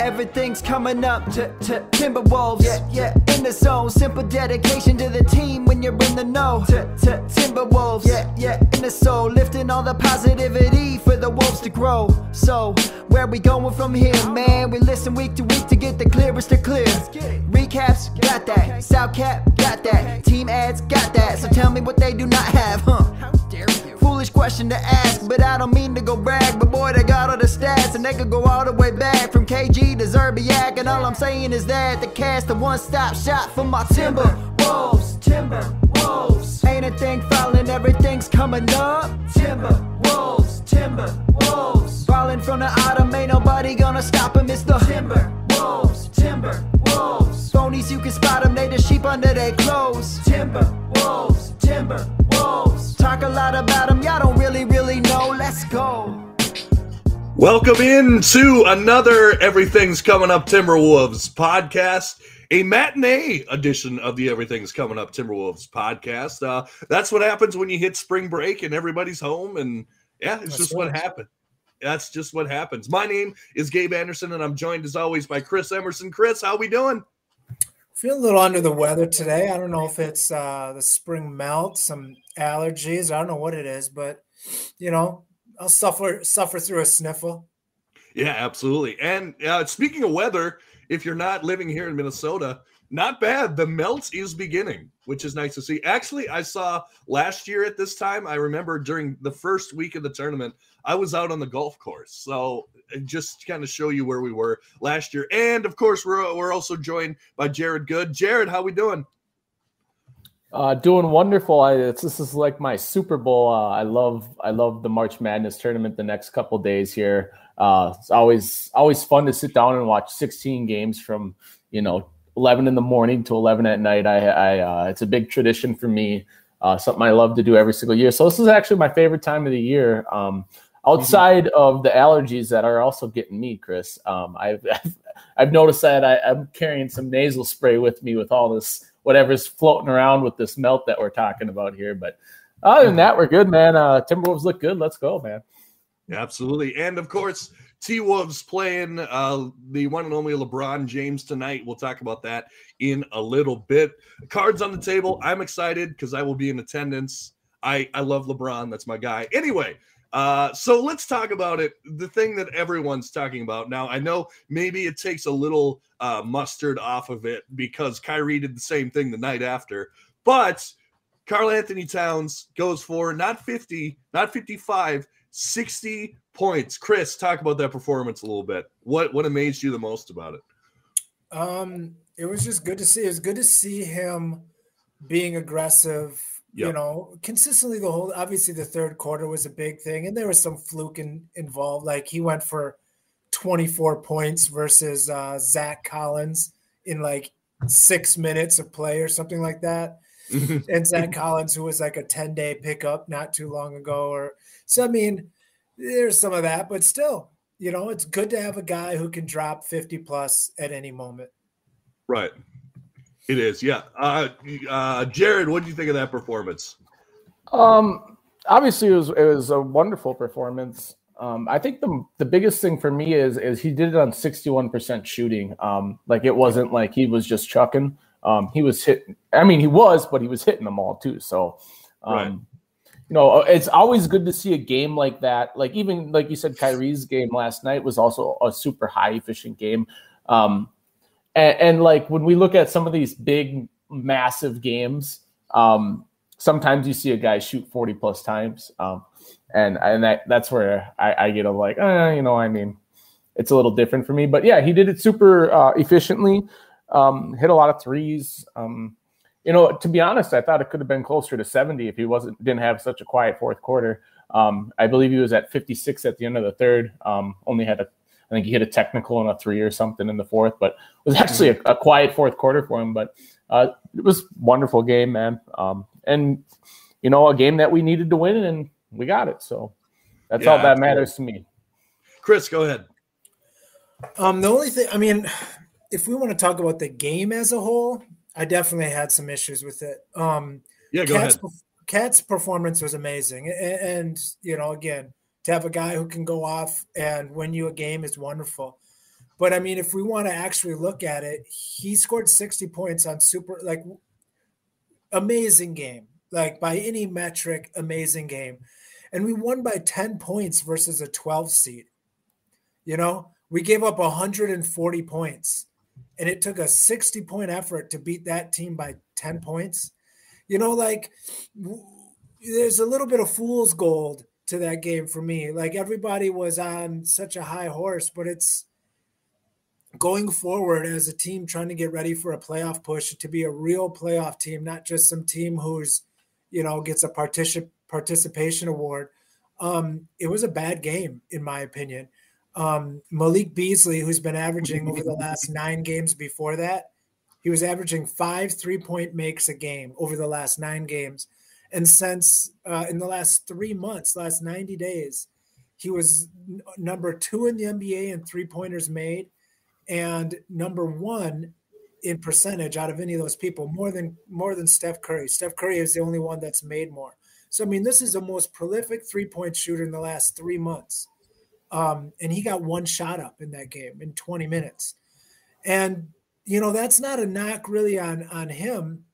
Everything's coming up to, to Timberwolves. Yeah, yeah, in the zone. Simple dedication to the team when you're in the know. To, to Timberwolves. Yeah, yeah, in the soul. Lifting all the positivity for the wolves to grow. So, where we going from here, oh. man? We listen week to week to get the clearest to clear. Recaps, got that. South Cap, got that. Team ads, got that. So tell me what they do not have, huh? Foolish question to ask, but I don't mean to go brag. But boy, they got all the stats, and they could go all the way back from KG to Szczerbiak. And all I'm saying is that the cast a one stop shop for my Timber Wolves. Timber Wolves. Ain't a thing falling, everything's coming up. Timber Wolves. Timber Wolves. Falling from the autumn, ain't nobody gonna stop them. It's the Timber Wolves. Timber Wolves. Phonies, you can spot them, they the sheep under their clothes. Timber Wolves. Timber Wolves. Talk a lot about them, y'all don't really, really know. Let's go. Welcome into another Everything's Coming Up Timberwolves podcast, a matinee edition of the Everything's Coming Up Timberwolves podcast. Uh, that's what happens when you hit spring break and everybody's home, and yeah, it's That's just right. what happened. That's just what happens. My name is Gabe Anderson, and I'm joined as always by Chris Emerson. Chris, how we doing? Feel a little under the weather today. I don't know if it's uh, the spring melt, some allergies. I don't know what it is, but you know, I'll suffer suffer through a sniffle. Yeah, absolutely. And uh, speaking of weather, if you're not living here in Minnesota, not bad. The melt is beginning, which is nice to see. Actually, I saw last year at this time, I remember during the first week of the tournament, I was out on the golf course. So uh, just kind of show you where we were last year. And of course, we're, we're also joined by Jared Good. Jared, how we doing? Uh, doing wonderful. I, it's, this is like my Super Bowl. Uh, I love I love the March Madness tournament. The next couple days here, uh, it's always always fun to sit down and watch 16 games from you know 11 in the morning to 11 at night. I, I uh, it's a big tradition for me. Uh, something I love to do every single year. So this is actually my favorite time of the year. Um, outside of the allergies that are also getting me, Chris, um, I've, I've I've noticed that I, I'm carrying some nasal spray with me with all this whatever's floating around with this melt that we're talking about here. But other than that, we're good, man. Uh, Timberwolves look good. Let's go, man. Absolutely. And of course, T Wolves playing uh, the one and only LeBron James tonight. We'll talk about that in a little bit. Cards on the table. I'm excited because I will be in attendance. I, I love LeBron. That's my guy. Anyway, uh, so let's talk about it. The thing that everyone's talking about now. I know maybe it takes a little uh, mustard off of it because Kyrie did the same thing the night after, but Karl-Anthony Towns goes for not 50, not 55, 60 points. Chris, talk about that performance a little bit. What what amazed you the most about it? Um, it was just good to see. It was good to see him being aggressive. You know, consistently the whole. Obviously, the third quarter was a big thing, and there was some fluke in, involved. Like he went for 24 points versus uh, Zach Collins in like six minutes of play or something like that. and Zach Collins, who was like a 10 day pickup not too long ago. Or so, I mean, there's some of that, but still, you know, it's good to have a guy who can drop 50 plus at any moment. right. It is, yeah. Uh, uh, Jared, what do you think of that performance? Um, obviously, it was it was a wonderful performance. Um, I think the the biggest thing for me is is he did it on 61% shooting. Um, like it wasn't like he was just chucking. Um, he was hitting. I mean, he was, but he was hitting them all too. So, um, Right. you know, it's always good to see a game like that. Like even like you said, Kyrie's game last night was also a super high efficient game. Um, and, and like when we look at some of these big, massive games, um, sometimes you see a guy shoot 40 plus times. Um, and and that, that's where I, I get a like, uh, you know, I mean, it's a little different for me. But yeah, he did it super uh, efficiently, um, hit a lot of threes. Um, you know, to be honest, I thought it could have been closer to 70 if he wasn't didn't have such a quiet fourth quarter. Um, I believe he was at 56 at the end of the third. Um, only had a, I think he hit a technical and a three or something in the fourth, but it was actually a, a quiet fourth quarter for him. But uh, it was a wonderful game, man. Um, and you know, a game that we needed to win, and we got it. So that's Yeah, all that absolutely. matters to me. Chris, go ahead. Um, the only thing, I mean, if we want to talk about the game as a whole, I definitely had some issues with it. Um, Yeah, go Kat's, ahead. Kat's performance was amazing, and, and you know, again, to have a guy who can go off and win you a game is wonderful. But I mean, if we want to actually look at it, he scored 60 points on super, like, amazing game. Like, by any metric, amazing game. And we won by 10 points versus a 12 seed. You know, we gave up 140 points, and it took a 60 point effort to beat that team by 10 points. You know, like, there's a little bit of fool's gold to that game for me. Like, everybody was on such a high horse, but it's, going forward as a team trying to get ready for a playoff push to be a real playoff team, not just some team who's, you know, gets a particip- participation award. Um, it was a bad game, in my opinion. Um, Malik Beasley, who's been averaging over the last nine games before that, he was averaging five three point makes a game over the last nine games. And since uh, in the last three months, last 90 days, he was n- number two in the NBA in three pointers made and number one in percentage out of any of those people, more than more than Steph Curry. Steph Curry is the only one that's made more. So I mean, this is the most prolific three point shooter in the last three months, um, and he got one shot up in that game in 20 minutes, and you know that's not a knock really on on him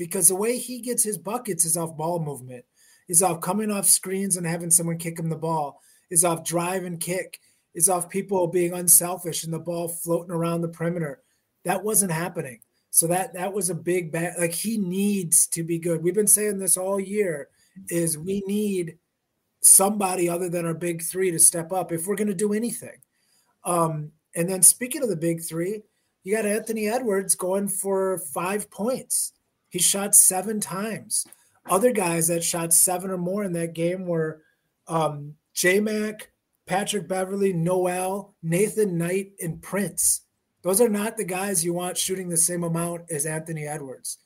because the way he gets his buckets is off ball movement, is off coming off screens and having someone kick him the ball, is off drive and kick is off people being unselfish and the ball floating around the perimeter. That wasn't happening. So that that was a big bad. Like he needs to be good. We've been saying this all year. Is we need somebody other than our big three to step up if we're going to do anything. Um, and then speaking of the big three, you got Anthony Edwards going for five points. He shot seven times. Other guys that shot seven or more in that game were um, J Mac, Patrick Beverly, Nowell, Nathan Knight, and Prince. Those are not the guys you want shooting the same amount as Anthony Edwards.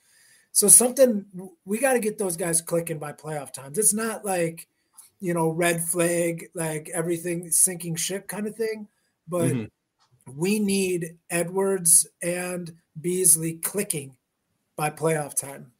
So something we got to get those guys clicking by playoff times. It's not like, you know, red flag, like everything sinking ship kind of thing, but mm-hmm. we need Edwards and Beasley clicking by playoff time.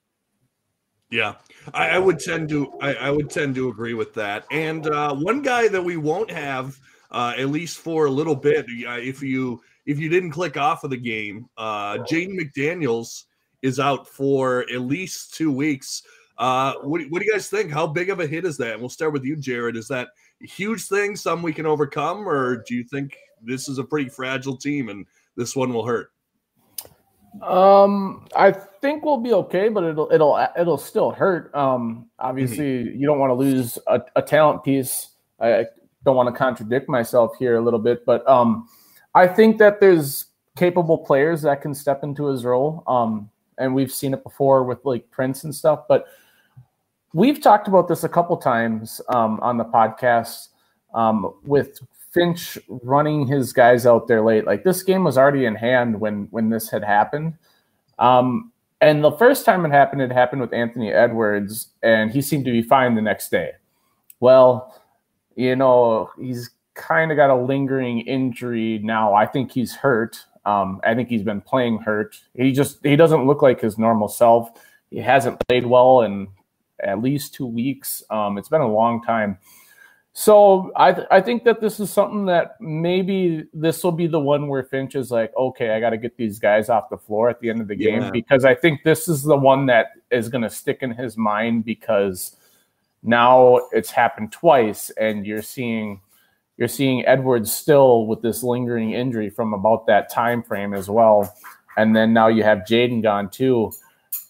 Yeah, I, I would tend to I, I, would tend to agree with that. And uh, one guy that we won't have uh, at least for a little bit, if you if you didn't click off of the game, uh, McDaniels is out for at least two weeks. Uh, what, what do you guys think? How big of a hit is that? And we'll start with you, Jared. Is that a huge thing? Some we can overcome, or do you think this is a pretty fragile team and this one will hurt? Um, I think we'll be okay, but it'll it'll it'll still hurt. Um, obviously, mm-hmm. you don't want to lose a, a talent piece. I don't want to contradict myself here a little bit, but um, I think that there's capable players that can step into his role. Um, and we've seen it before with like Prince and stuff, but we've talked about this a couple times um, on the podcast um, with Finch running his guys out there late. Like this game was already in hand when when this had happened. Um, and the first time it happened, it happened with Anthony Edwards, and he seemed to be fine the next day. Well, you know, he's kind of got a lingering injury now. I think he's hurt. Um, I think he's been playing hurt. He just he doesn't look like his normal self. He hasn't played well in at least two weeks. Um, it's been a long time. So I th- I think that this is something that maybe this will be the one where Finch is like, okay, I got to get these guys off the floor at the end of the game yeah. because I think this is the one that is going to stick in his mind because now it's happened twice and you're seeing you're seeing Edwards still with this lingering injury from about that time frame as well, and then now you have Jaden gone too.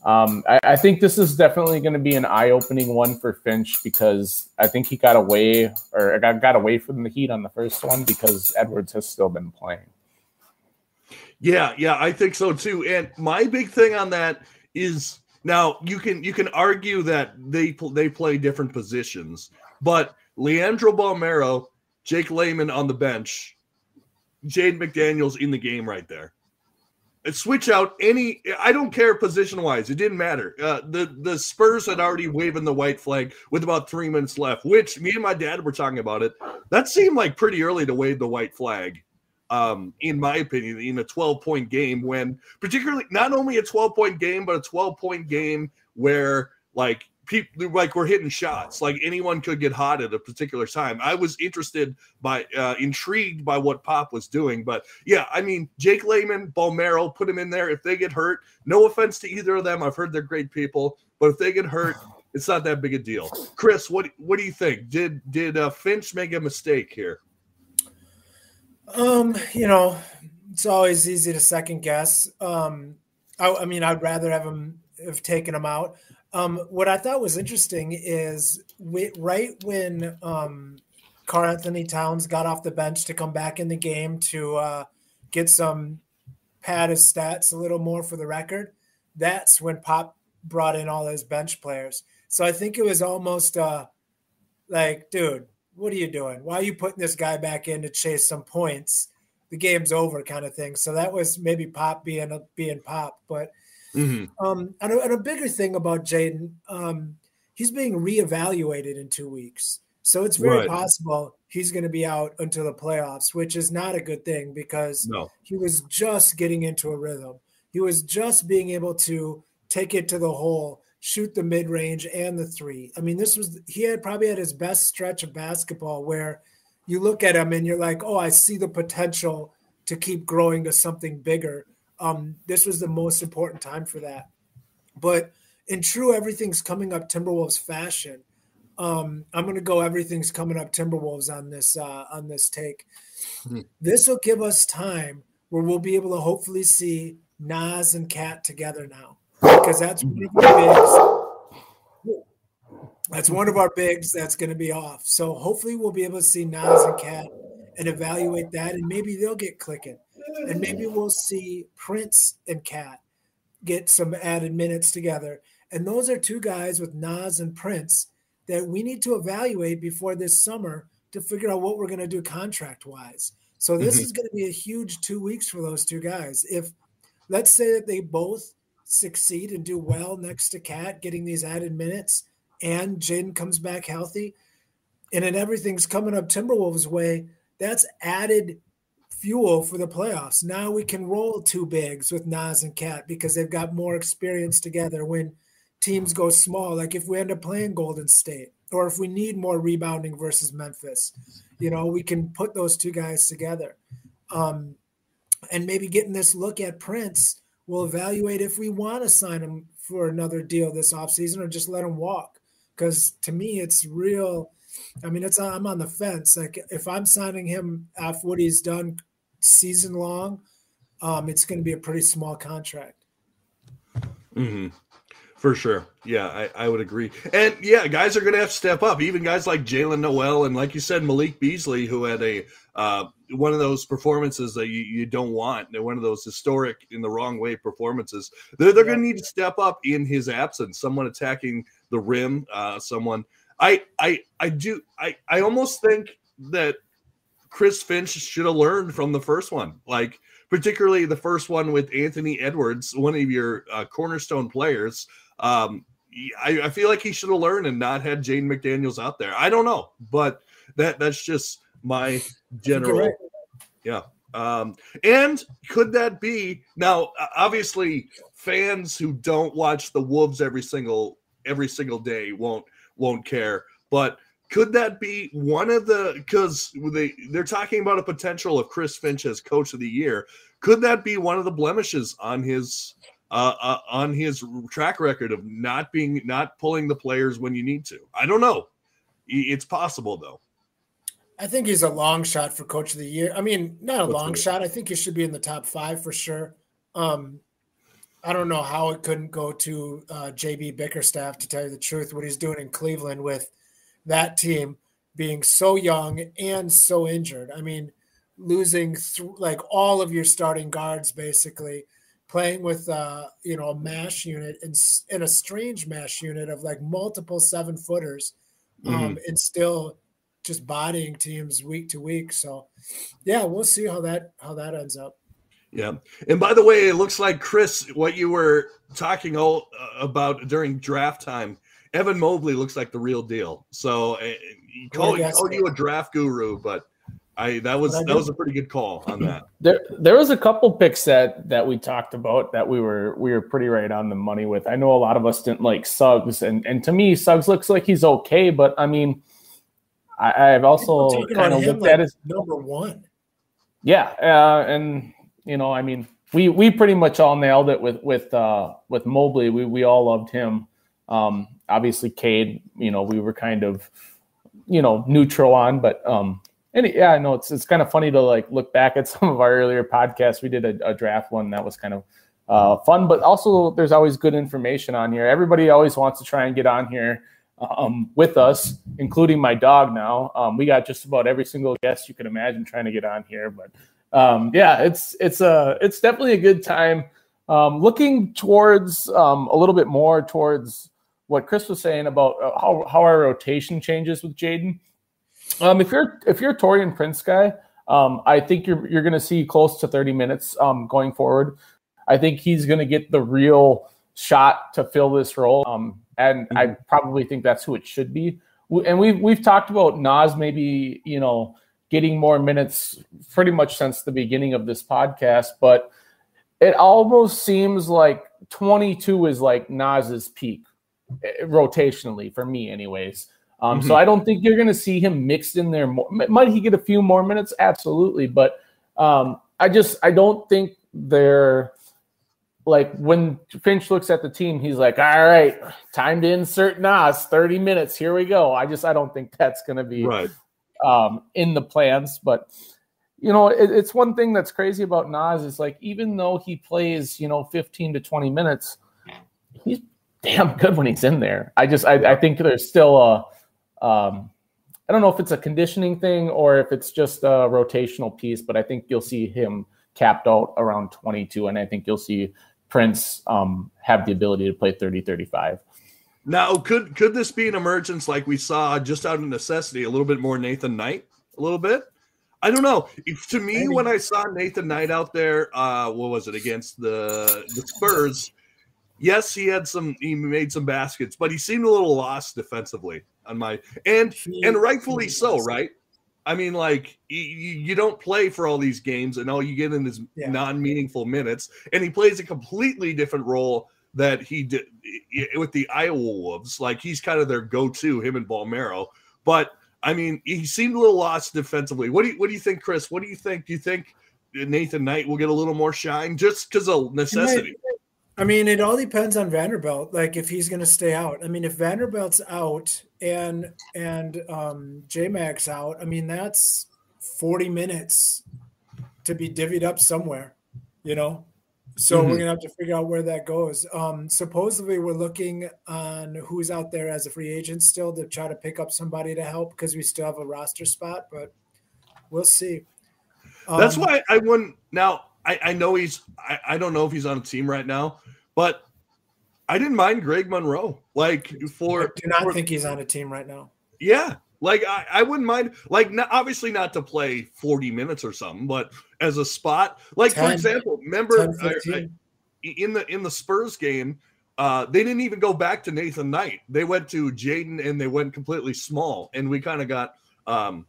Um, I, I, think this is definitely going to be an eye-opening one for Finch because I think he got away or got, got away from the Heat on the first one because Edwards has still been playing. Yeah, yeah, I think so too. And my big thing on that is now you can you can argue that they they play different positions, but Leandro Bolmaro, Jake Layman on the bench, Jaden McDaniels in the game right there switch out any i don't care position wise it didn't matter. Uh, the the spurs had already waving the white flag with about three minutes left which me and my dad were talking about it. That seemed like pretty early to wave the white flag um, in my opinion in a 12 point game when particularly not only a 12 point game but a 12 point game where like people like we're hitting shots. Like anyone could get hot at a particular time. I was interested by, uh, intrigued by what Pop was doing. But yeah, I mean, Jake Layman, Bolmaro, put him in there. If they get hurt, no offense to either of them. I've heard they're great people, but if they get hurt, it's not that big a deal. Chris, what what do you think? Did did uh, Finch make a mistake here? Um, you know, it's always easy to second guess. Um, I, I mean, I'd rather have him have taken him out. Um, what I thought was interesting is we, right when um, Karl-Anthony Towns got off the bench to come back in the game to uh, get some pad his stats a little more for the record, that's when Pop brought in all his bench players. So I think it was almost uh, like, dude, what are you doing? Why are you putting this guy back in to chase some points? The game's over, kind of thing. So that was maybe Pop being being Pop, but Mm-hmm. Um, and, a, and, a, bigger thing about Jaden, um, he's being reevaluated in two weeks. So it's very right. possible he's going to be out until the playoffs, which is not a good thing because no. he was just getting into a rhythm. He was just being able to take it to the hole, shoot the mid range and the three. I mean, this was, he had probably had his best stretch of basketball where you look at him and you're like, oh, I see the potential to keep growing to something bigger um, this was the most important time for that. But in true everything's coming up Timberwolves fashion, um, I'm going to go everything's coming up Timberwolves on this uh, on this take. Mm-hmm. This will give us time where we'll be able to hopefully see Nas and Kat together now because that's one of our bigs. That's one of our bigs that's going to be off. So hopefully we'll be able to see Nas and Kat and evaluate that, and maybe they'll get clicking and maybe we'll see Prince and Kat get some added minutes together. And those are two guys with Nas and Prince that we need to evaluate before this summer to figure out what we're going to do contract wise. So this mm-hmm. is going to be a huge two weeks for those two guys. If let's say that they both succeed and do well next to Kat, getting these added minutes, and Jaden comes back healthy, and then everything's coming up Timberwolves way, that's added fuel for the playoffs. Now we can roll two bigs with Nas and Kat because they've got more experience together when teams go small. Like if we end up playing Golden State or if we need more rebounding versus Memphis, you know, we can put those two guys together. Um, and maybe getting this look at Prince, we'll evaluate if we want to sign him for another deal this offseason or just let him walk. Because to me, it's real. I mean, it's I'm on the fence. Like if I'm signing him after what he's done season long, um, it's going to be a pretty small contract. Mm-hmm. For sure. Yeah, I, I would agree. And yeah, guys are going to have to step up. Even guys like Jalen Nowell and, like you said, Malik Beasley, who had a uh, one of those performances that you, you don't want. One of those historic in the wrong way performances. They're, they're yeah. going to need to step up in his absence. Someone attacking the rim, uh, someone. I I I do I I almost think that Chris Finch should have learned from the first one, like particularly the first one with Anthony Edwards, one of your uh, cornerstone players. Um, I, I, feel like he should have learned and not had Jaden McDaniels out there. I don't know, but that that's just my general. Right. Yeah. Um, and could that be now? Obviously, fans who don't watch the Wolves every single every single day won't won't care. But could that be one of the because they they're talking about a potential of Chris Finch as coach of the year? Could that be one of the blemishes on his uh, uh, on his track record of not being not pulling the players when you need to? I don't know. It's possible though. I think he's a long shot for coach of the year. I mean, not a long shot. I think he should be in the top five for sure. Um, I don't know how it couldn't go to uh, JB Bickerstaff to tell you the truth. What he's doing in Cleveland with that team being so young and so injured. I mean, losing th- like all of your starting guards basically playing with uh you know a mash unit and in a strange mash unit of like multiple seven footers um mm-hmm. and still just bodying teams week to week so yeah we'll see how that how that ends up yeah and by the way it looks like chris what you were talking all uh, about during draft time Evan Mobley looks like the real deal. So uh, he called, called you a draft guru, but I that was that was a pretty good call on that. There there was a couple picks that that we talked about that we were we were pretty right on the money with. I know a lot of us didn't like Suggs, and and to me Suggs looks like he's okay, but I mean, I, have also kind of looked like at his number one. Yeah, uh, and you know, I mean, we we pretty much all nailed it with with uh, with Mobley. We we all loved him. Um, obviously, Cade, you know, we were kind of you know neutral on, but um, and yeah, I know it's it's kind of funny to like look back at some of our earlier podcasts. We did a, a draft one that was kind of uh, fun, but also there's always good information on here. Everybody always wants to try and get on here um, with us, including my dog. Now um, we got just about every single guest you can imagine trying to get on here, but um, yeah, it's it's a it's definitely a good time. Um, looking towards um, a little bit more towards what Chris was saying about uh, how how our rotation changes with Jaden. Um, if you're if you're a Taurean Prince guy, um, I think you're you're going to see close to 30 minutes um, going forward. I think he's going to get the real shot to fill this role, um, and mm-hmm. I probably think that's who it should be. And we've we've talked about Nas maybe you know getting more minutes pretty much since the beginning of this podcast, but it almost seems like 22 is like Nas's peak rotationally for me, anyways. Um, mm-hmm. So I don't think you're going to see him mixed in there. More. Might he get a few more minutes? Absolutely, but um, I just I don't think they're like when Finch looks at the team, he's like, "All right, time to insert Nas. Thirty minutes. Here we go." I just I don't think that's going to be right um, in the plans, but you know, it, it's one thing that's crazy about Nas is like even though he plays, you know, 15 to 20 minutes, he's damn good when he's in there. I just I, I think there's still a um, I don't know if it's a conditioning thing or if it's just a rotational piece, but I think you'll see him capped out around 22, and I think you'll see Prince um, have the ability to play 30, 35. Now, could could this be an emergence like we saw just out of necessity, a little bit more Nathan Knight, a little bit? I don't know. If, to me, when I saw Nathan Knight out there, uh, what was it against the the Spurs? Yes, he had some. He made some baskets, but he seemed a little lost defensively on my and and rightfully so, right? I mean, like you, you don't play for all these games, and all you get in is yeah. non-meaningful minutes, and he plays a completely different role that he did with the Iowa Wolves. Like he's kind of their go-to, him and Bolmaro. But I mean, he seemed a little lost defensively. What do you what do you think, Chris? What do you think? Do you think Nathan Knight will get a little more shine just because of necessity? I mean, it all depends on Vanderbilt. Like if he's going to stay out. I mean, if Vanderbilt's out and and um, J Mac's out, I mean that's forty minutes to be divvied up somewhere. You know, so mm-hmm. we're gonna have to figure out where that goes. Um, supposedly, we're looking on who's out there as a free agent still to try to pick up somebody to help because we still have a roster spot, but we'll see. Um, That's why I wouldn't now. I, I know he's. I, I don't know if he's on a team right now, but I didn't mind Greg Monroe. Like for I do not for, think he's on a team right now. Yeah, like I, I wouldn't mind. Like not, obviously not to play forty minutes or something, but as a spot, like 10, for example, remember 10, I, I, in the in the Spurs game, uh, they didn't even go back to Nathan Knight. They went to Jaden and they went completely small, and we kind of got um,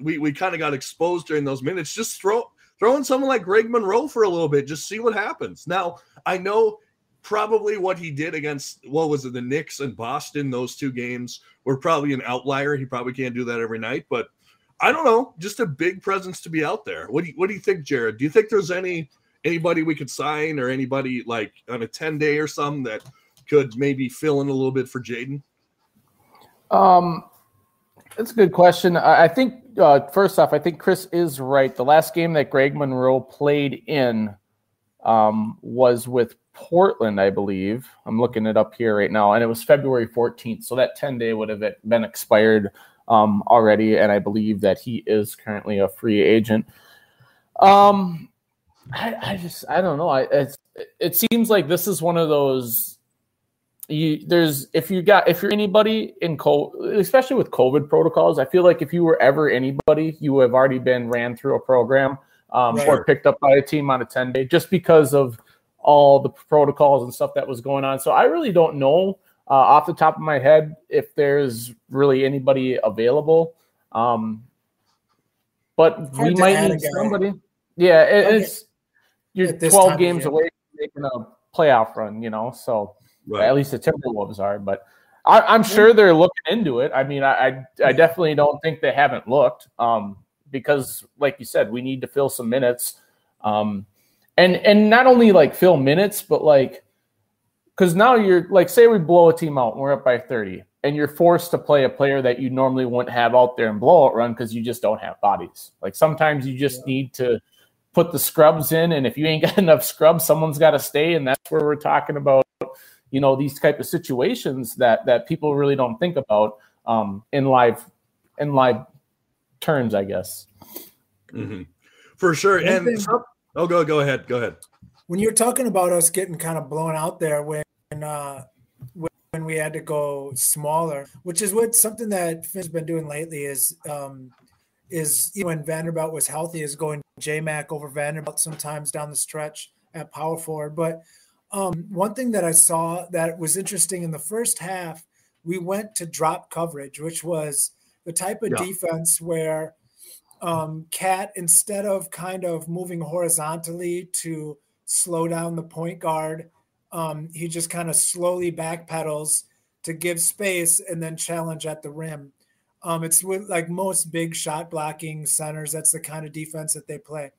we we kind of got exposed during those minutes. Just throw throwing someone like Greg Monroe for a little bit, just see what happens. Now, I know probably what he did against what was it, the Knicks and Boston, those two games were probably an outlier. He probably can't do that every night, but I don't know, just a big presence to be out there. What do you, what do you think, Jared? Do you think there's any anybody we could sign or anybody like on a 10 day or something that could maybe fill in a little bit for Jaden? Um, that's a good question. I think uh, first off, I think Chris is right. The last game that Greg Monroe played in um, was with Portland, I believe. I'm looking it up here right now, and it was February 14th. So that 10 day would have been expired um, already, and I believe that he is currently a free agent. Um, I, I just I don't know. I it seems like this is one of those you there's if you got if you're anybody in COVID, especially with COVID protocols, I feel like if you were ever anybody, you have already been ran through a program um, right. or picked up by a team on a 10 day just because of all the protocols and stuff that was going on. So I really don't know uh, off the top of my head if there's really anybody available. Um, but Hard we might need somebody. Yeah, it, Okay. it's you're At this time 12 games away from making a playoff run, you know. So Right. at least the Timberwolves are, but I, I'm sure they're looking into it. I mean, I, I definitely don't think they haven't looked, um, because like you said, we need to fill some minutes, um, and and not only like fill minutes, but like because now you're like, say we blow a team out and we're up by 30, and you're forced to play a player that you normally wouldn't have out there and blowout run because you just don't have bodies. Like sometimes you just need to put the scrubs in, and if you ain't got enough scrubs, someone's got to stay, and that's where we're talking about, you know, these type of situations that that people really don't think about um, in live in live terms, I guess. Mhm. For sure. And oh, go go ahead. Go ahead. when you're talking about us getting kind of blown out there when uh when when we had to go smaller, which is what something that Finn's been doing lately is um is you know, when Vanderbilt was healthy is going J Mac over Vanderbilt sometimes down the stretch at power forward. But um one thing that I saw that was interesting in the first half, we went to drop coverage, which was the type of Yeah. defense where um, Kat, instead of kind of moving horizontally to slow down the point guard, um, he just kind of slowly backpedals to give space and then challenge at the rim. Um, it's with like most big shot blocking centers, that's the kind of defense that they play.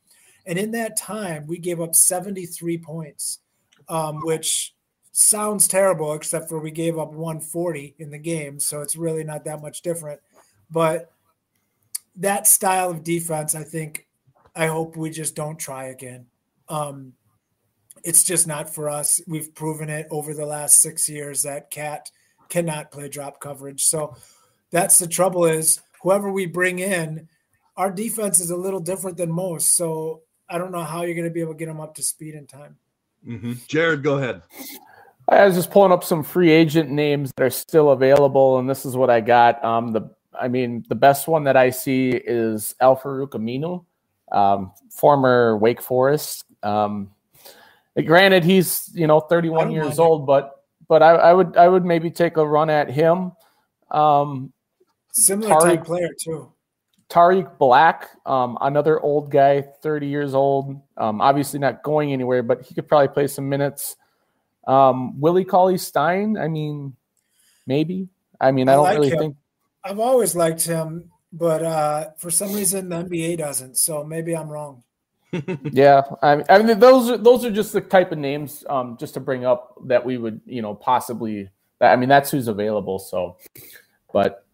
And in that time, we gave up 73 points, um, which sounds terrible, except for we gave up 140 in the game. So it's really not that much different. But that style of defense, I think, I hope we just don't try again. Um, it's just not for us. We've proven it over the last six years that Kat cannot play drop coverage. So that's the trouble is whoever we bring in, our defense is a little different than most. So I don't know how you're going to be able to get them up to speed in time. Hmm Jared, go ahead. I was just pulling up some free agent names that are still available, and this is what I got. Um, the I mean, the best one that I see is Al-Farouq Aminu, um, former Wake Forest. Um, granted, he's you know 31 years mind old, but but I, I would I would maybe take a run at him. Um, Similar Tarik- type player too. Tarik Black, um, another old guy, 30 years old. Um, obviously not going anywhere, but he could probably play some minutes. Um, Willie Cauley-Stein, I mean, maybe. I mean, I, I don't like really him. think. I've always liked him, but uh, for some reason the NBA doesn't. So maybe I'm wrong. Yeah, I mean, I mean, those are those are just the type of names, um, just to bring up that we would, you know, possibly. I mean, that's who's available. So, but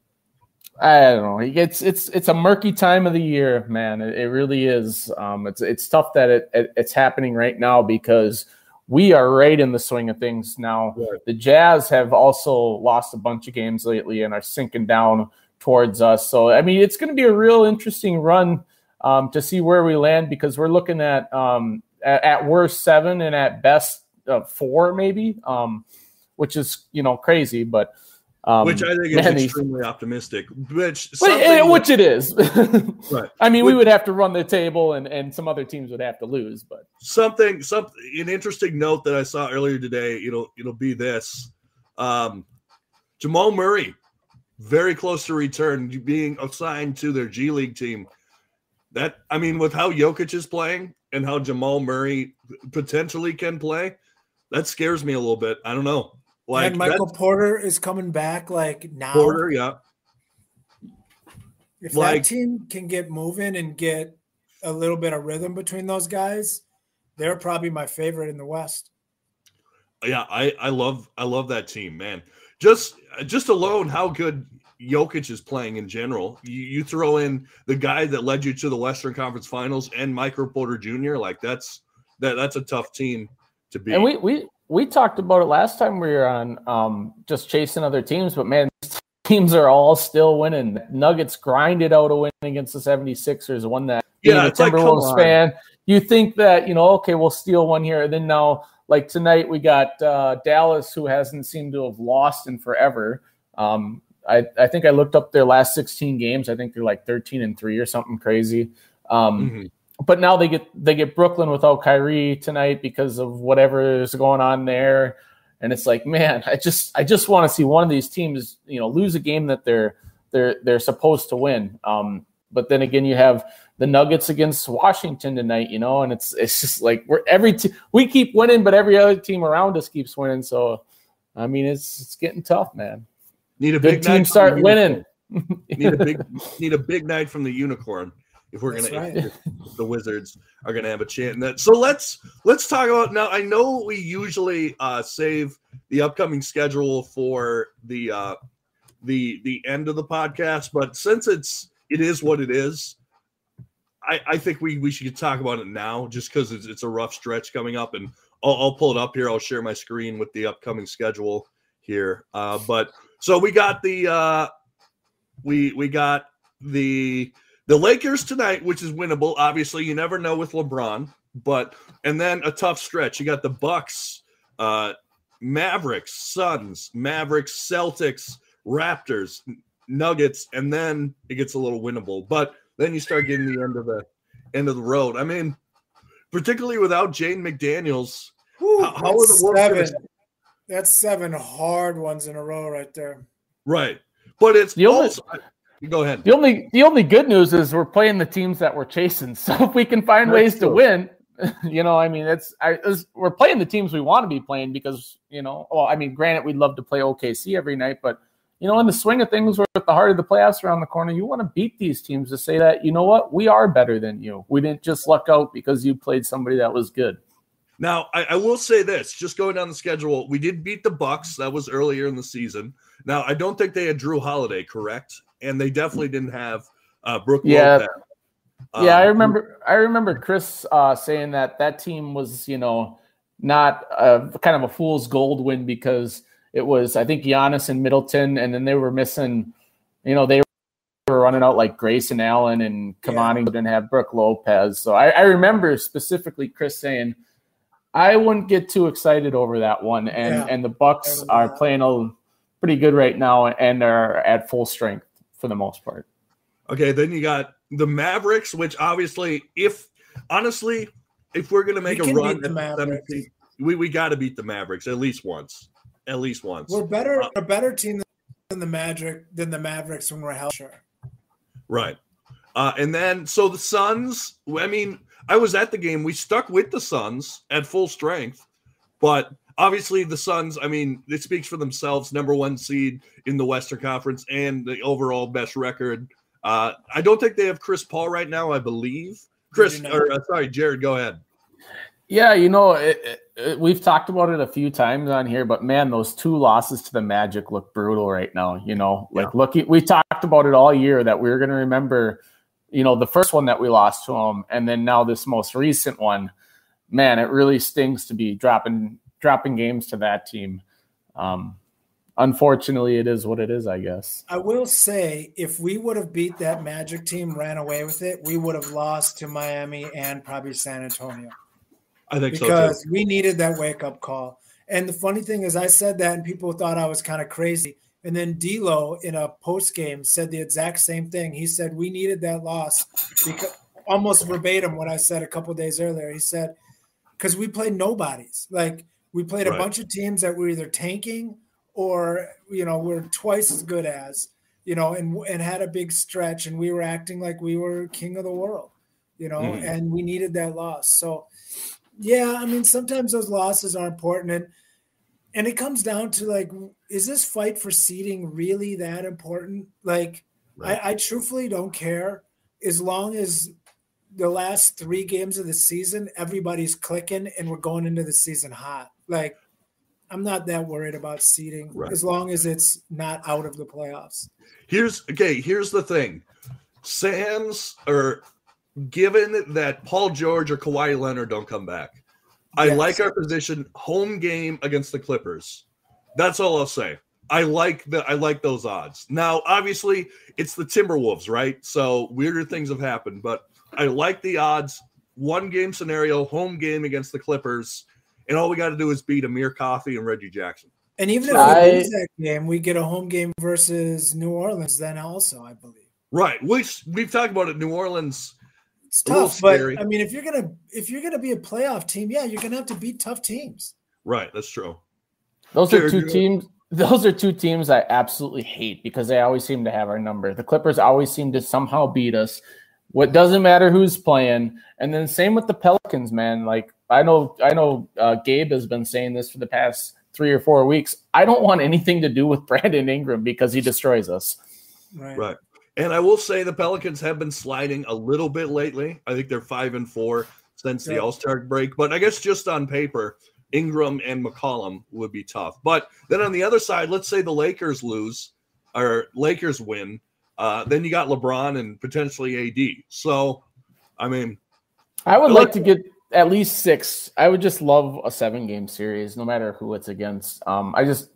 I don't know. It's it's it's a murky time of the year, man. It, it really is. Um, it's it's tough that it, it it's happening right now because we are right in the swing of things now. The Jazz have also lost a bunch of games lately and are sinking down towards us. So I mean, it's going to be a real interesting run um, to see where we land because we're looking at um, at, at worst seven and at best uh, four, maybe, um, which is you know crazy, but. Um, which I think is man, extremely optimistic. Which that- which it is. Right. I mean, we would have to run the table, and and some other teams would have to lose. But something something an interesting note that I saw earlier today. It'll it'll be this. Um, Jamal Murray, very close to return, being assigned to their G League team. That I mean, with how Jokic is playing and how Jamal Murray potentially can play, that scares me a little bit. I don't know. Like and Michael Porter is coming back like now. Porter, yeah, If like- that team can get moving and get a little bit of rhythm between those guys, they're probably my favorite in the West. yeah. I I love I love that team, man. Just just alone how good Jokic is playing in general. You, you throw in the guy that led you to the Western Conference Finals and Michael Porter Jr. Like that's that that's a tough team to beat. and we we we talked about it last time we were on, um, just chasing other teams. But man, teams are all still winning. Nuggets grinded out a win against the 76ers, one that Yeah, a it's like, come Timberwolves on. fan, you think that you know, okay, we'll steal one here. And then now, like tonight, we got uh, Dallas, who hasn't seemed to have lost in forever. Um, I, I think I looked up their last 16 games. I think they're like 13 and three or something crazy. Um, Mhm. But now they get they get Brooklyn without Kyrie tonight because of whatever is going on there. And it's like, man, I just I just want to see one of these teams, you know, lose a game that they're they're they're supposed to win. Um, but then again, you have the Nuggets against Washington tonight, you know, and it's it's just like we're every te- we keep winning, but every other team around us keeps winning. So, I mean, it's it's getting tough, man. Need a Good big team start winning. need a big need a big night from the unicorn if we're That's gonna right. if the Wizards are gonna have a chance. in That so let's let's talk about now. I know we usually uh save the upcoming schedule for the uh the the end of the podcast, but since it's it is what it is, I, I think we, we should talk about it now just because it's, it's a rough stretch coming up. And I'll, I'll pull it up here. I'll share my screen with the upcoming schedule here. Uh, but so we got the uh, we we got the the Lakers tonight, which is winnable. Obviously, you never know with LeBron, but and then a tough stretch. You got the Bucks, uh, Mavericks, Suns, Mavericks, Celtics, Raptors, Nuggets, and then it gets a little winnable. But then you start getting the end of the end of the road. I mean, particularly without Jaden McDaniels, Whew, How- how are that's the Wolves gonna- seven. That's seven hard ones in a row right there. right? But it's The only- also go ahead. The only the only good news is we're playing the teams that we're chasing. So if we can find That's ways to win, you know, I mean, it's, I, it's we're playing the teams we want to be playing because you know, well, I mean, granted, we'd love to play OKC every night, but you know, in the swing of things, we're at the heart of the playoffs around the corner, you want to beat these teams to say that you know what, we are better than you. We didn't just luck out because you played somebody that was good. Now, I, I will say this: just going down the schedule, we did beat the Bucks. That was earlier in the season. Now, I don't think they had Jrue Holiday, correct? And they definitely didn't have uh, Brook Yeah. Lopez. yeah, I remember. I remember Chris uh, saying that that team was, you know, not a, kind of a fool's gold win because it was, I think, Giannis and Middleton, and then they were missing. You know, they were running out like Grayson Allen and Yeah. Cavani didn't have Brook Lopez. So I, I remember specifically Chris saying, "I wouldn't get too excited over that one." And Yeah. and the Bucks are playing a pretty good right now and are at full strength for the most part. Okay, then you got the Mavericks, which obviously, if honestly, if we're gonna make We a run, the at Mavericks. 17 we we got to beat the Mavericks at least once, at least once. We're better, Uh, a better team than the Magic than the Mavericks when we're held. Sure. Right. Uh, and then so the Suns, I mean, I was at the game. We stuck with the Suns at full strength, but obviously the Suns, I mean, it speaks for themselves, number one seed in the Western Conference and the overall best record. Uh, I don't think they have Chris Paul right now, I believe. Chris, do not. or uh, sorry, Jared, go ahead. Yeah, you know, it, it, it- we've talked about it a few times on here, but man, those two losses to the Magic look brutal right now. You know, like looking. we talked about it all year that we were going to remember, you know, the first one that we lost to them, and then now this most recent one. Man, it really stings to be dropping dropping games to that team. Um, unfortunately, it is what it is, I guess. I will say, if we would have beat that Magic team, ran away with it, we would have lost to Miami and probably San Antonio I think so because too. we needed that wake up call. And the funny thing is, I said that, and people thought I was kind of crazy. And then D'Lo in a post game said the exact same thing. He said we needed that loss because almost verbatim what I said a couple days earlier. He said because we played nobodies. Like we played a bunch of teams that were either tanking or you know we're twice as good as you know, and and had a big stretch, and we were acting like we were king of the world, you know, Mhm. and we needed that loss. So yeah, I mean sometimes those losses are important and and it comes down to like is this fight for seeding really that important? Like Right. I, I truthfully don't care as long as the last three games of the season, everybody's clicking and we're going into the season hot. Like, I'm not that worried about seeding Right. as long as it's not out of the playoffs. Here's okay. Here's the thing, Sam's or given that Paul George or Kawhi Leonard don't come back, I Yes. like our position home game against the Clippers. That's all I'll say. I like the I like those odds. Now, obviously, it's the Timberwolves, right? So weirder things have happened, but I like the odds. One game scenario, home game against the Clippers, and all we got to do is beat Amir Coffey and Reggie Jackson. And even if I- we lose that game, we get a home game versus New Orleans, then also, I believe. Right. We we've talked about it. New Orleans. It's tough, but scary. I mean, if you're gonna if you're gonna be a playoff team, yeah, you're gonna have to beat tough teams. Right. That's true. Those are two teams. Those are two teams I absolutely hate because they always seem to have our number. The Clippers always seem to somehow beat us. What doesn't matter who's playing, and then same with the Pelicans, man. Like I know, I know, uh, Gabe has been saying this for the past three or four weeks. I don't want anything to do with Brandon Ingram because he destroys us. Right. Right. And I will say the Pelicans have been sliding a little bit lately. I think they're five and four since the All Star break. But I guess just on paper, Ingram and McCollum would be tough. But then on the other side, let's say the Lakers lose or Lakers win. Uh, then you got LeBron and potentially AD. So, I mean, I would like to get at least six. I would just love a seven game series, no matter who it's against. Um, I just,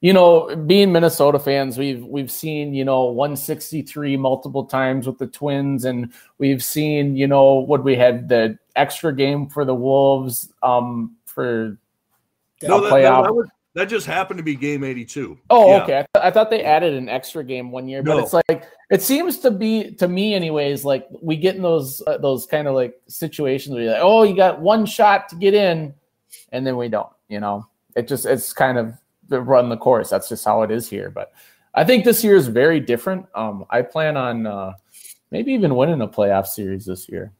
you know, being Minnesota fans, we've we've seen you know 163 multiple times with the Twins, and we've seen you know what we had the extra game for the Wolves um, for no, that, playoff. That, that, would, that just happened to be game 82. Oh, yeah. okay. I, th- I, thought they added an extra game one year, no. but it's like it seems to be to me, anyways. Like we get in those uh, those kind of like situations where you're like, oh, you got one shot to get in, and then we don't. You know, it just it's kind of run the course. That's just how it is here. But I think this year is very different. Um, I plan on uh, maybe even winning a playoff series this year.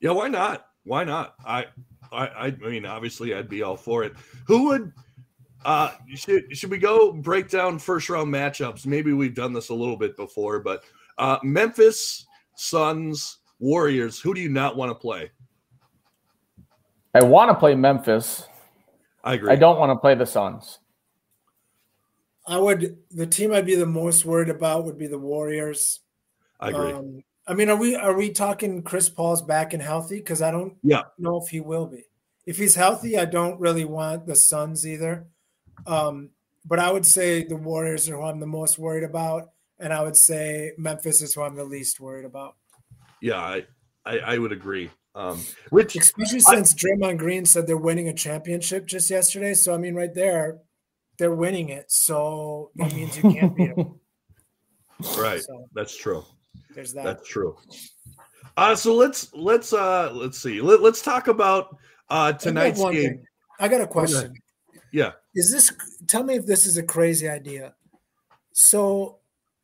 Yeah, why not? Why not? I I I mean, obviously, I'd be all for it. Who would? Uh, should should we go break down first round matchups? Maybe we've done this a little bit before, but uh, Memphis Suns Warriors. Who do you not want to play? I want to play Memphis. I agree. I don't want to play the Suns. I would. The team I'd be the most worried about would be the Warriors. I agree. Um, I mean, are we are we talking Chris Paul's back and healthy? Because I don't yeah. know if he will be. If he's healthy, I don't really want the Suns either. Um, but I would say the Warriors are who I'm the most worried about, and I would say Memphis is who I'm the least worried about. Yeah, I I, I would agree. Um, which especially since I, Draymond Green said they're winning a championship just yesterday. So I mean, right there, they're winning it. So that means you can't beat them. Right. So, That's true. There's that. That's true. Uh, so let's let's uh let's see. Let, let's talk about uh tonight's I game. Thing. I got a question. Yeah. Is this tell me if this is a crazy idea? So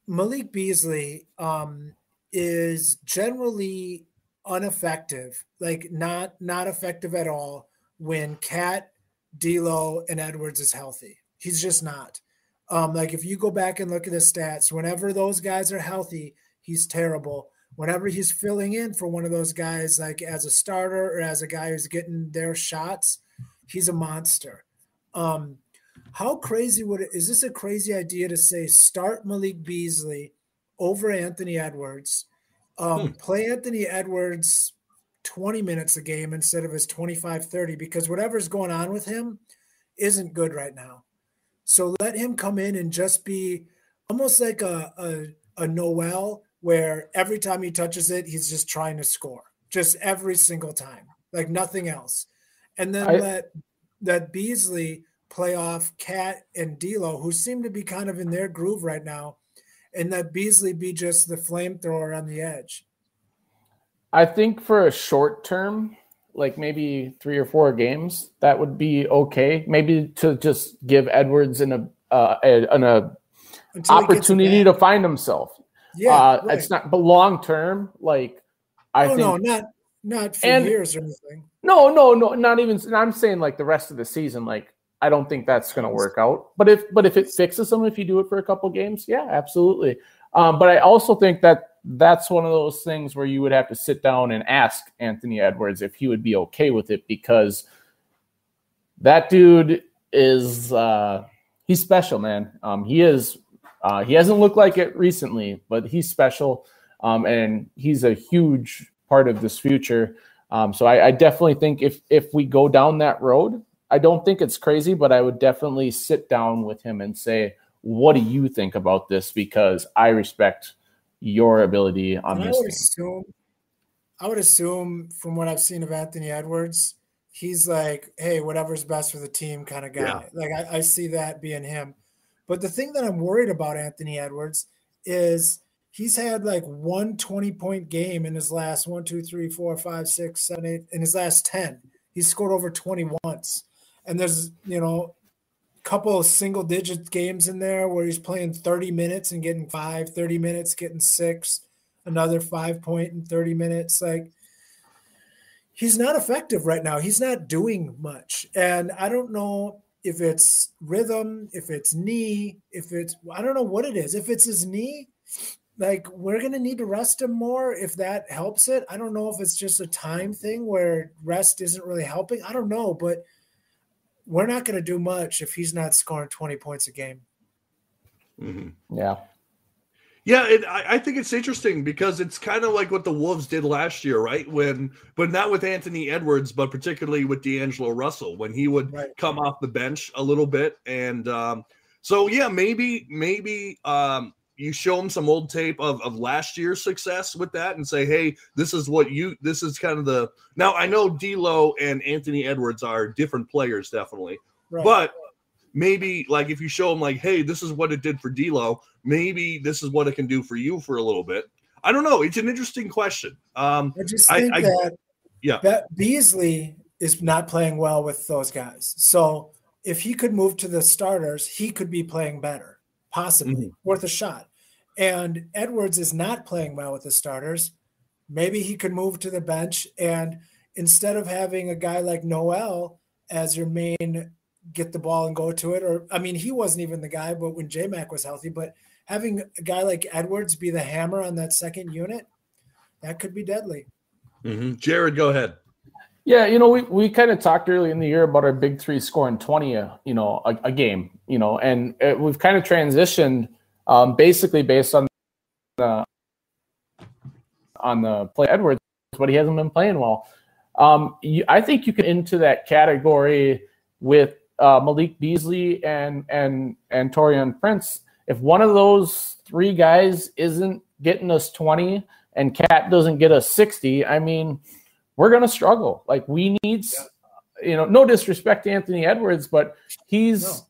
Malik Beasley um is generally ineffective, like not not effective at all when KAT, D'Lo, and Edwards is healthy. He's just not. Um, like if you go back and look at the stats, whenever those guys are healthy, he's terrible. Whenever he's filling in for one of those guys, like as a starter or as a guy who's getting their shots, he's a monster. Um, how crazy would it is this a crazy idea to say start Malik Beasley over Anthony Edwards? Um, hmm. play Anthony Edwards 20 minutes a game instead of his 25 30 because whatever's going on with him isn't good right now. So let him come in and just be almost like a, a, a Nowell where every time he touches it, he's just trying to score, just every single time, like nothing else. And then I, let that Beasley play off KAT and D'Lo, who seem to be kind of in their groove right now, and that Beasley be just the flamethrower on the edge. I think for a short term, like maybe three or four games, that would be okay. Maybe to just give Edwards an, uh, an a opportunity to find himself. Yeah, uh, right. it's not, but long term, like I oh, think, no, not not for and, years or anything. No, no, no, not even. I'm saying like the rest of the season. Like I don't think that's going to work out. But if but if it fixes them, if you do it for a couple games, yeah, absolutely. Um, but I also think that that's one of those things where you would have to sit down and ask Anthony Edwards if he would be okay with it because that dude is uh, he's special, man. Um, he is uh, he hasn't looked like it recently, but he's special, um, and he's a huge part of this future. Um, so I, I, definitely think if if we go down that road, I don't think it's crazy, but I would definitely sit down with him and say, "What do you think about this?" Because I respect your ability on and this. I would, assume, I would assume, from what I've seen of Anthony Edwards, he's like, "Hey, whatever's best for the team," kind of guy. Yeah. Like I, I see that being him. But the thing that I'm worried about Anthony Edwards is he's had like one 20 point game in his last one, two, three, four, five, six, seven, eight, in his last 10. He's scored over 20 once. And there's, you know, a couple of single digit games in there where he's playing 30 minutes and getting five, 30 minutes, getting six. another five point in 30 minutes. Like he's not effective right now. He's not doing much. And I don't know if it's rhythm, if it's knee, if it's I don't know what it is. If it's his knee, like we're gonna need to rest him more if that helps it. I don't know if it's just a time thing where rest isn't really helping. I don't know, but we're not gonna do much if he's not scoring 20 points a game. Mm-hmm. Yeah. Yeah, it, I, I, think it's interesting because it's kind of like what the Wolves did last year, right? When, but not with Anthony Edwards, but particularly with D'Angelo Russell, when he would right. come off the bench a little bit, and um, so yeah, maybe maybe um, you show them some old tape of, of last year's success with that, and say, hey, this is what you, this is kind of the. Now I know D'Lo and Anthony Edwards are different players, definitely, right. but maybe like if you show them like, hey, this is what it did for D'Lo, maybe this is what it can do for you for a little bit. I don't know. It's an interesting question. Um, I just think I, I, that yeah, that Beasley is not playing well with those guys. So if he could move to the starters, he could be playing better, possibly mm-hmm. worth a shot. And Edwards is not playing well with the starters. Maybe he could move to the bench and instead of having a guy like Nowell as your main get the ball and go to it. Or I mean, he wasn't even the guy, but when J Mac was healthy, but having a guy like Edwards be the hammer on that second unit, that could be deadly. Mm-hmm. Jared, go ahead. Yeah, you know, we, we kind of talked early in the year about our big three scoring 20, uh, you know, a, a, game, you know, and it, we've kind of transitioned um, basically based on the, on the play Edwards, but he hasn't been playing well. Um, you, I think you can into that category with uh, Malik Beasley and and and Taurean Prince. If one of those three guys isn't getting us 20 and Kat doesn't get us 60, I mean, we're gonna struggle. Like we need, yeah. you know, no disrespect to Anthony Edwards, but he's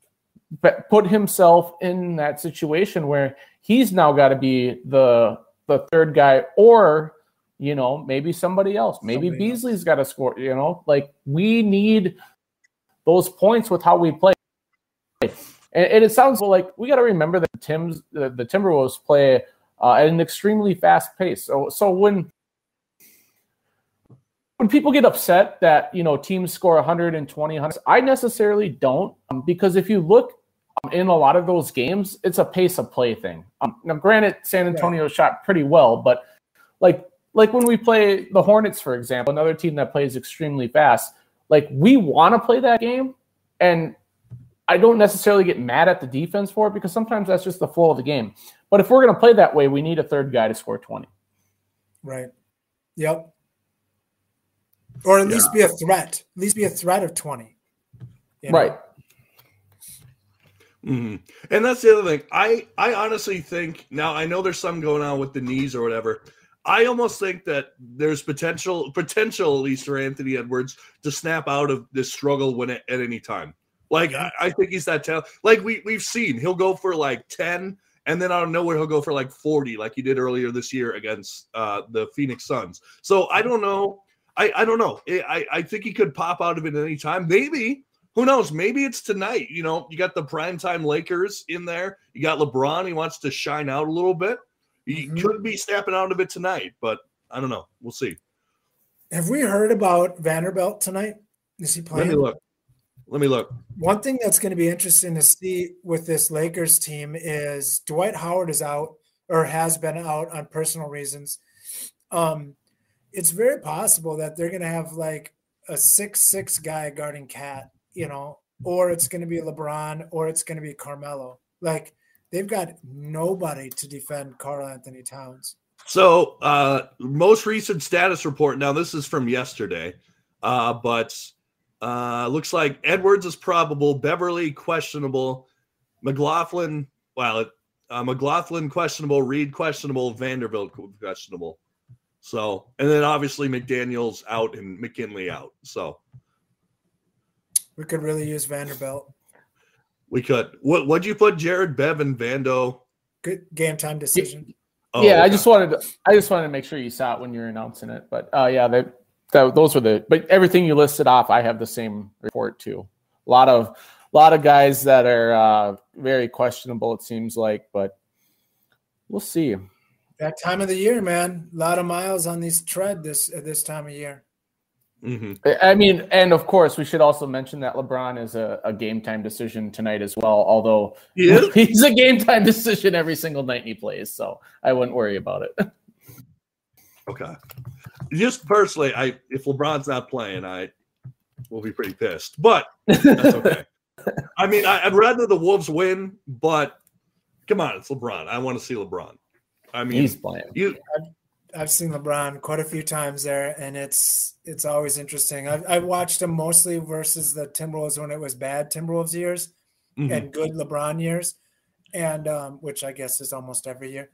no. put himself in that situation where he's now got to be the the third guy, or you know, maybe somebody else. Maybe somebody Beasley's got to score. You know, like we need those points with how we play. And, and it sounds like we got to remember that Tim's the, the Timberwolves play uh, at an extremely fast pace. So so when when people get upset that you know teams score 120 100, I necessarily don't um, because if you look um, in a lot of those games, it's a pace of play thing. Um, now, granted, San Antonio shot pretty well, but like like when we play the Hornets, for example, another team that plays extremely fast like we want to play that game, and I don't necessarily get mad at the defense for it because sometimes that's just the flow of the game. But if we're going to play that way, we need a third guy to score 20. Right. Yep. Or at yeah. least be a threat. At least be a threat of 20. You know? Right. Mm-hmm. And that's the other thing. I I honestly think now I know there's some going on with the knees or whatever. I almost think that there's potential, potential at least for Anthony Edwards to snap out of this struggle when it, at any time. Like I, I think he's that talent. Like we we've seen, he'll go for like ten, and then out of nowhere he'll go for like forty, like he did earlier this year against uh, the Phoenix Suns. So I don't know. I I don't know. I I think he could pop out of it at any time. Maybe who knows? Maybe it's tonight. You know, you got the primetime Lakers in there. You got LeBron. He wants to shine out a little bit. He mm-hmm. could be snapping out of it tonight, but I don't know. We'll see. Have we heard about Vanderbilt tonight? Is he playing? Let me look. Let me look. One thing that's going to be interesting to see with this Lakers team is Dwight Howard is out or has been out on personal reasons. Um, it's very possible that they're going to have like a six six guy guarding Kat, you know, or it's going to be LeBron, or it's going to be Carmelo. Like they've got nobody to defend Karl-Anthony Towns. So, uh, most recent status report. Now, this is from yesterday, uh, but uh, looks like Edwards is probable, Beverley questionable, McLaughlin, well, uh, McLaughlin questionable, Reid questionable, Vanderbilt questionable. So, and then obviously McDaniels out and McKinley out. So, we could really use Vanderbilt. We could. What would you put Jared Bevan Vando? Good game time decision. Oh, yeah, okay. I just wanted to I just wanted to make sure you saw it when you're announcing it. But uh yeah, they, that, those were the but everything you listed off, I have the same report too. A lot of a lot of guys that are uh very questionable, it seems like, but we'll see. That time of the year, man. A lot of miles on these tread this at this time of year. Mm-hmm. I mean, and of course, we should also mention that LeBron is a, a game time decision tonight as well. Although He he's a game time decision every single night he plays, so I wouldn't worry about it. Okay. Just personally, I if LeBron's not playing, I will be pretty pissed. But that's okay. I mean, I, I'd rather the Wolves win, but come on, it's LeBron. I want to see LeBron. I mean, he's playing. you I've seen LeBron quite a few times there, and it's it's always interesting. I've, I've watched him mostly versus the Timberwolves when it was bad Timberwolves years mhm. and good LeBron years, and um, which I guess is almost every year.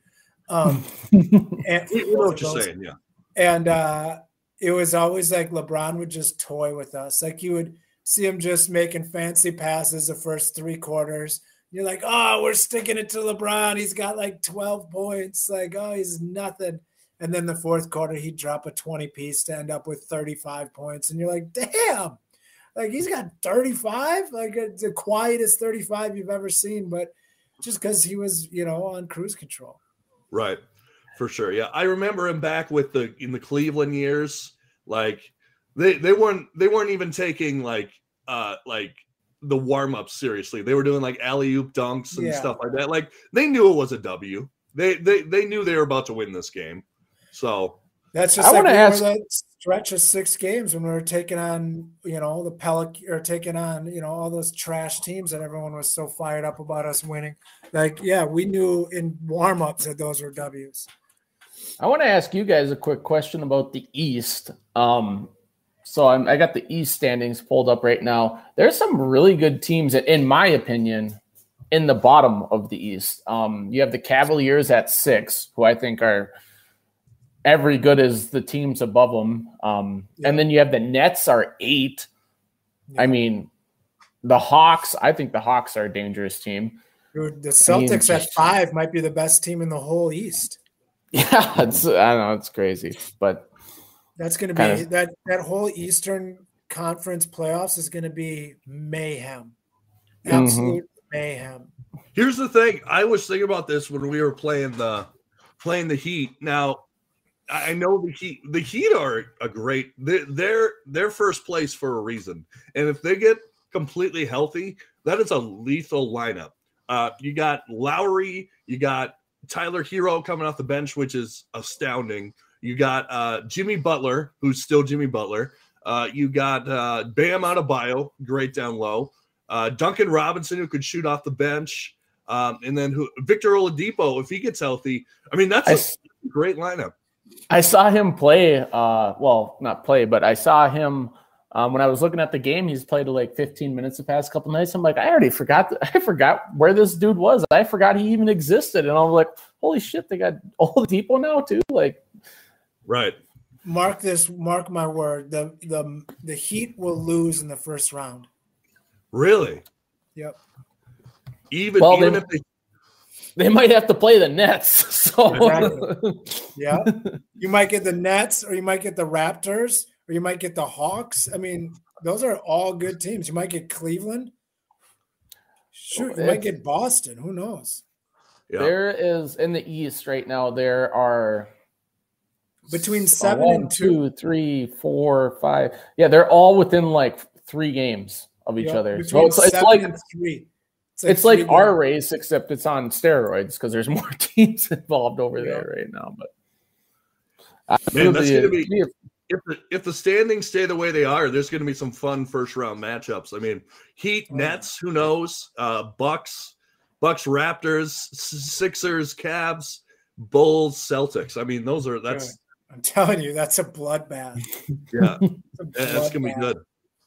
Um, and we, we know what you're those. saying. Yeah. and uh, it was always like LeBron would just toy with us. Like you would see him just making fancy passes the first three quarters. You're like, oh, we're sticking it to LeBron. He's got like 12 points. Like, oh, he's nothing. And then the fourth quarter, he'd drop a 20 piece to end up with 35 points. And you're like, damn, like he's got 35, like the quietest 35 you've ever seen. But just because he was, you know, on cruise control. Right. For sure. Yeah. I remember him back with the in the Cleveland years. Like they they weren't they weren't even taking like uh like the warm up seriously. They were doing like alley oop dunks and Yeah. stuff like that. Like they knew it was a W. They they they knew they were about to win this game. So That's just I like wanna ask- that stretch of six games when we were taking on, you know, the Pelic or taking on, you know, all those trash teams that everyone was so fired up about us winning. Like, yeah, we knew in warm ups that those were W's. I want to ask you guys a quick question about the East. Um, so I'm, I got the East standings pulled up right now. There's some really good teams, in my opinion, in the bottom of the East. Um, you have the Cavaliers at six, who I think are every good as the teams above them. Um, And then you have the Nets are eight. I mean, the Hawks. I think the Hawks are a dangerous team. Dude, the Celtics at five might be the best team in the whole East. Yeah, it's I don't know, it's crazy, but That's going to be Kind of- that that whole Eastern Conference playoffs is going to be mayhem, Mhm. absolute mayhem. here's the thing. I was thinking about this when we were playing the playing the Heat. Now I I know the Heat. The Heat are a great. They're they're, they're first place for a reason, and if they get completely healthy, that is a lethal lineup. Uh, you got Lowry, you got Tyler Herro coming off the bench, which is astounding. You got uh, Jimmy Butler, who's still Jimmy Butler. Uh, you got uh, Bam Adebayo, great down low. Uh, Duncan Robinson, who could shoot off the bench. Um, and then who, Victor Oladipo, if he gets healthy. I mean, that's I a s- great lineup. I saw him play. Uh, well, not play, but I saw him um, when I was looking at the game. He's played like 15 minutes the past couple nights. I'm like, I already forgot. I forgot where this dude was. I forgot he even existed. And I'm like, holy shit, they got Oladipo now too. Like, Right. Mark this. Mark my word. The the the Heat will lose in the first round. Really? Yep. Even, Well, even then- if they they might have to play the Nets. So Exactly. Yeah. you might get the Nets or you might get the Raptors or you might get the Hawks. I mean, those are all good teams. You might get Cleveland. Shoot, you might get Boston. Who knows? yeah. there is in the East right now. There are Between s- seven one, and two. two, three, four, five. Yeah, they're all within like three games of each Yeah, other. So between it's, it's seven like and three. it's like three our race, except it's on steroids because there's more teams involved over there right now. But Man, that's gonna be- if the, if the standings stay the way they are, there's going to be some fun first round matchups. I mean, Heat, Oh. Nets, who knows? Uh, Bucks, Bucks, Raptors, Sixers, Cavs, Bulls, Celtics. I mean, those are that's I'm telling you, that's a bloodbath. yeah, a that's gonna be good.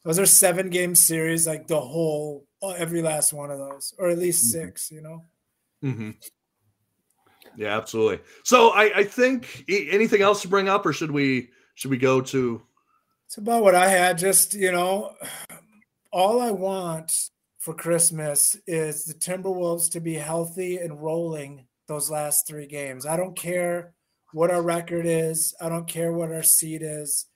Those are seven game series, like the whole, oh, every last one of those, or at least Mhm. six. You know. hmm Yeah, absolutely. So I, I think anything else to bring up, or should we should we go to? It's about what I had. Just you know, all I want for Christmas is the Timberwolves to be healthy and rolling those last three games. I don't care what our record is. I don't care what our seed is.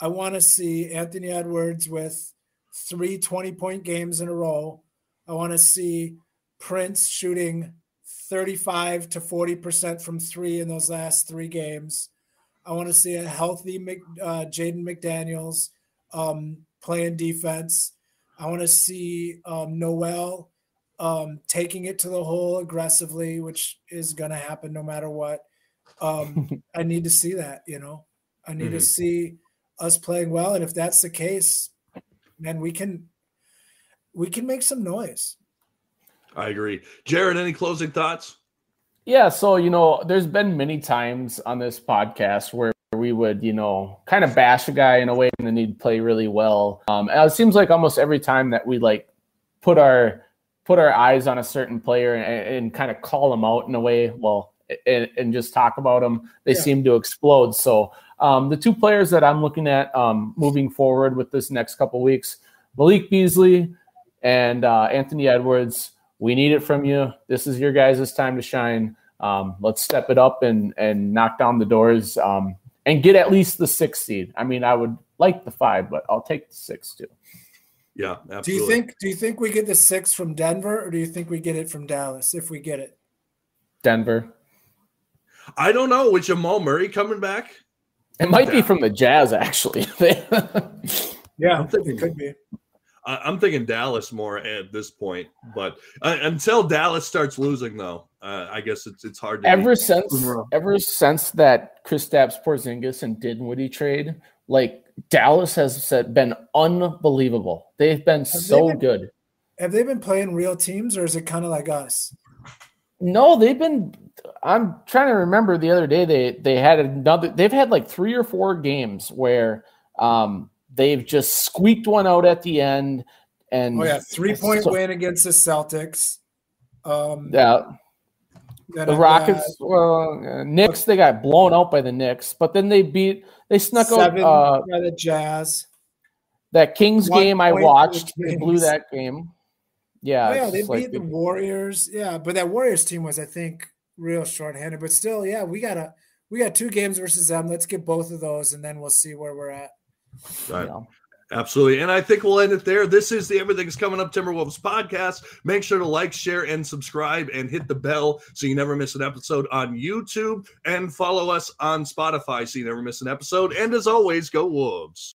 I want to see Anthony Edwards with three 20 point games in a row. I want to see Prince shooting 35 to 40% from three in those last three games. I want to see a healthy uh, Jaden McDaniels um, playing defense. I want to see um, Nowell um, taking it to the hole aggressively, which is going to happen no matter what. Um, I need to see that, you know. I need mm-hmm. to see us playing well, and if that's the case, then we can we can make some noise. I agree, Jared. Any closing thoughts? Yeah, so you know, there's been many times on this podcast where we would, you know, kind of bash a guy in a way and then he'd play really well. Um, it seems like almost every time that we like put our put our eyes on a certain player and, and kind of call them out in a way, well, and, and just talk about them, they yeah. seem to explode. So um, the two players that I'm looking at um, moving forward with this next couple weeks, Malik Beasley and uh, Anthony Edwards. We need it from you. This is your guys' time to shine. Um, let's step it up and and knock down the doors um, and get at least the six seed. I mean, I would like the five, but I'll take the six too. Yeah, absolutely. Do you think do you think we get the six from Denver or do you think we get it from Dallas if we get it? Denver. I don't know. With Jamal Murray coming back? It might be from the Jazz, actually. yeah, I'm thinking, it could be. I'm thinking Dallas more at this point, but uh, until Dallas starts losing, though, uh, I guess it's it's hard. to Ever since, ever since that Kristaps Porzingis and Dinwiddie trade, like Dallas has said, been unbelievable. They've been have so they been, good. Have they been playing real teams, or is it kind of like us? No, they've been. I'm trying to remember the other day they they had another. They've had like three or four games where um, they've just squeaked one out at the end. And oh yeah, three point so, win against the Celtics. Um, yeah. The Rockets, well, uh, Knicks, they got blown out by the Knicks, but then they beat, they snuck out uh, by the Jazz. That Kings game I watched, they blew that game. Yeah, oh, yeah, they beat like the Warriors. Yeah, but that Warriors team was, I think, real shorthanded. But still, yeah, we gotta we got two games versus them. Let's get both of those, and then we'll see where we're at. Right. Absolutely. And I think we'll end it there. This is the Everything's Coming Up Timberwolves podcast. Make sure to like, share, and subscribe and hit the bell so you never miss an episode on YouTube and follow us on Spotify so you never miss an episode. And as always, go Wolves.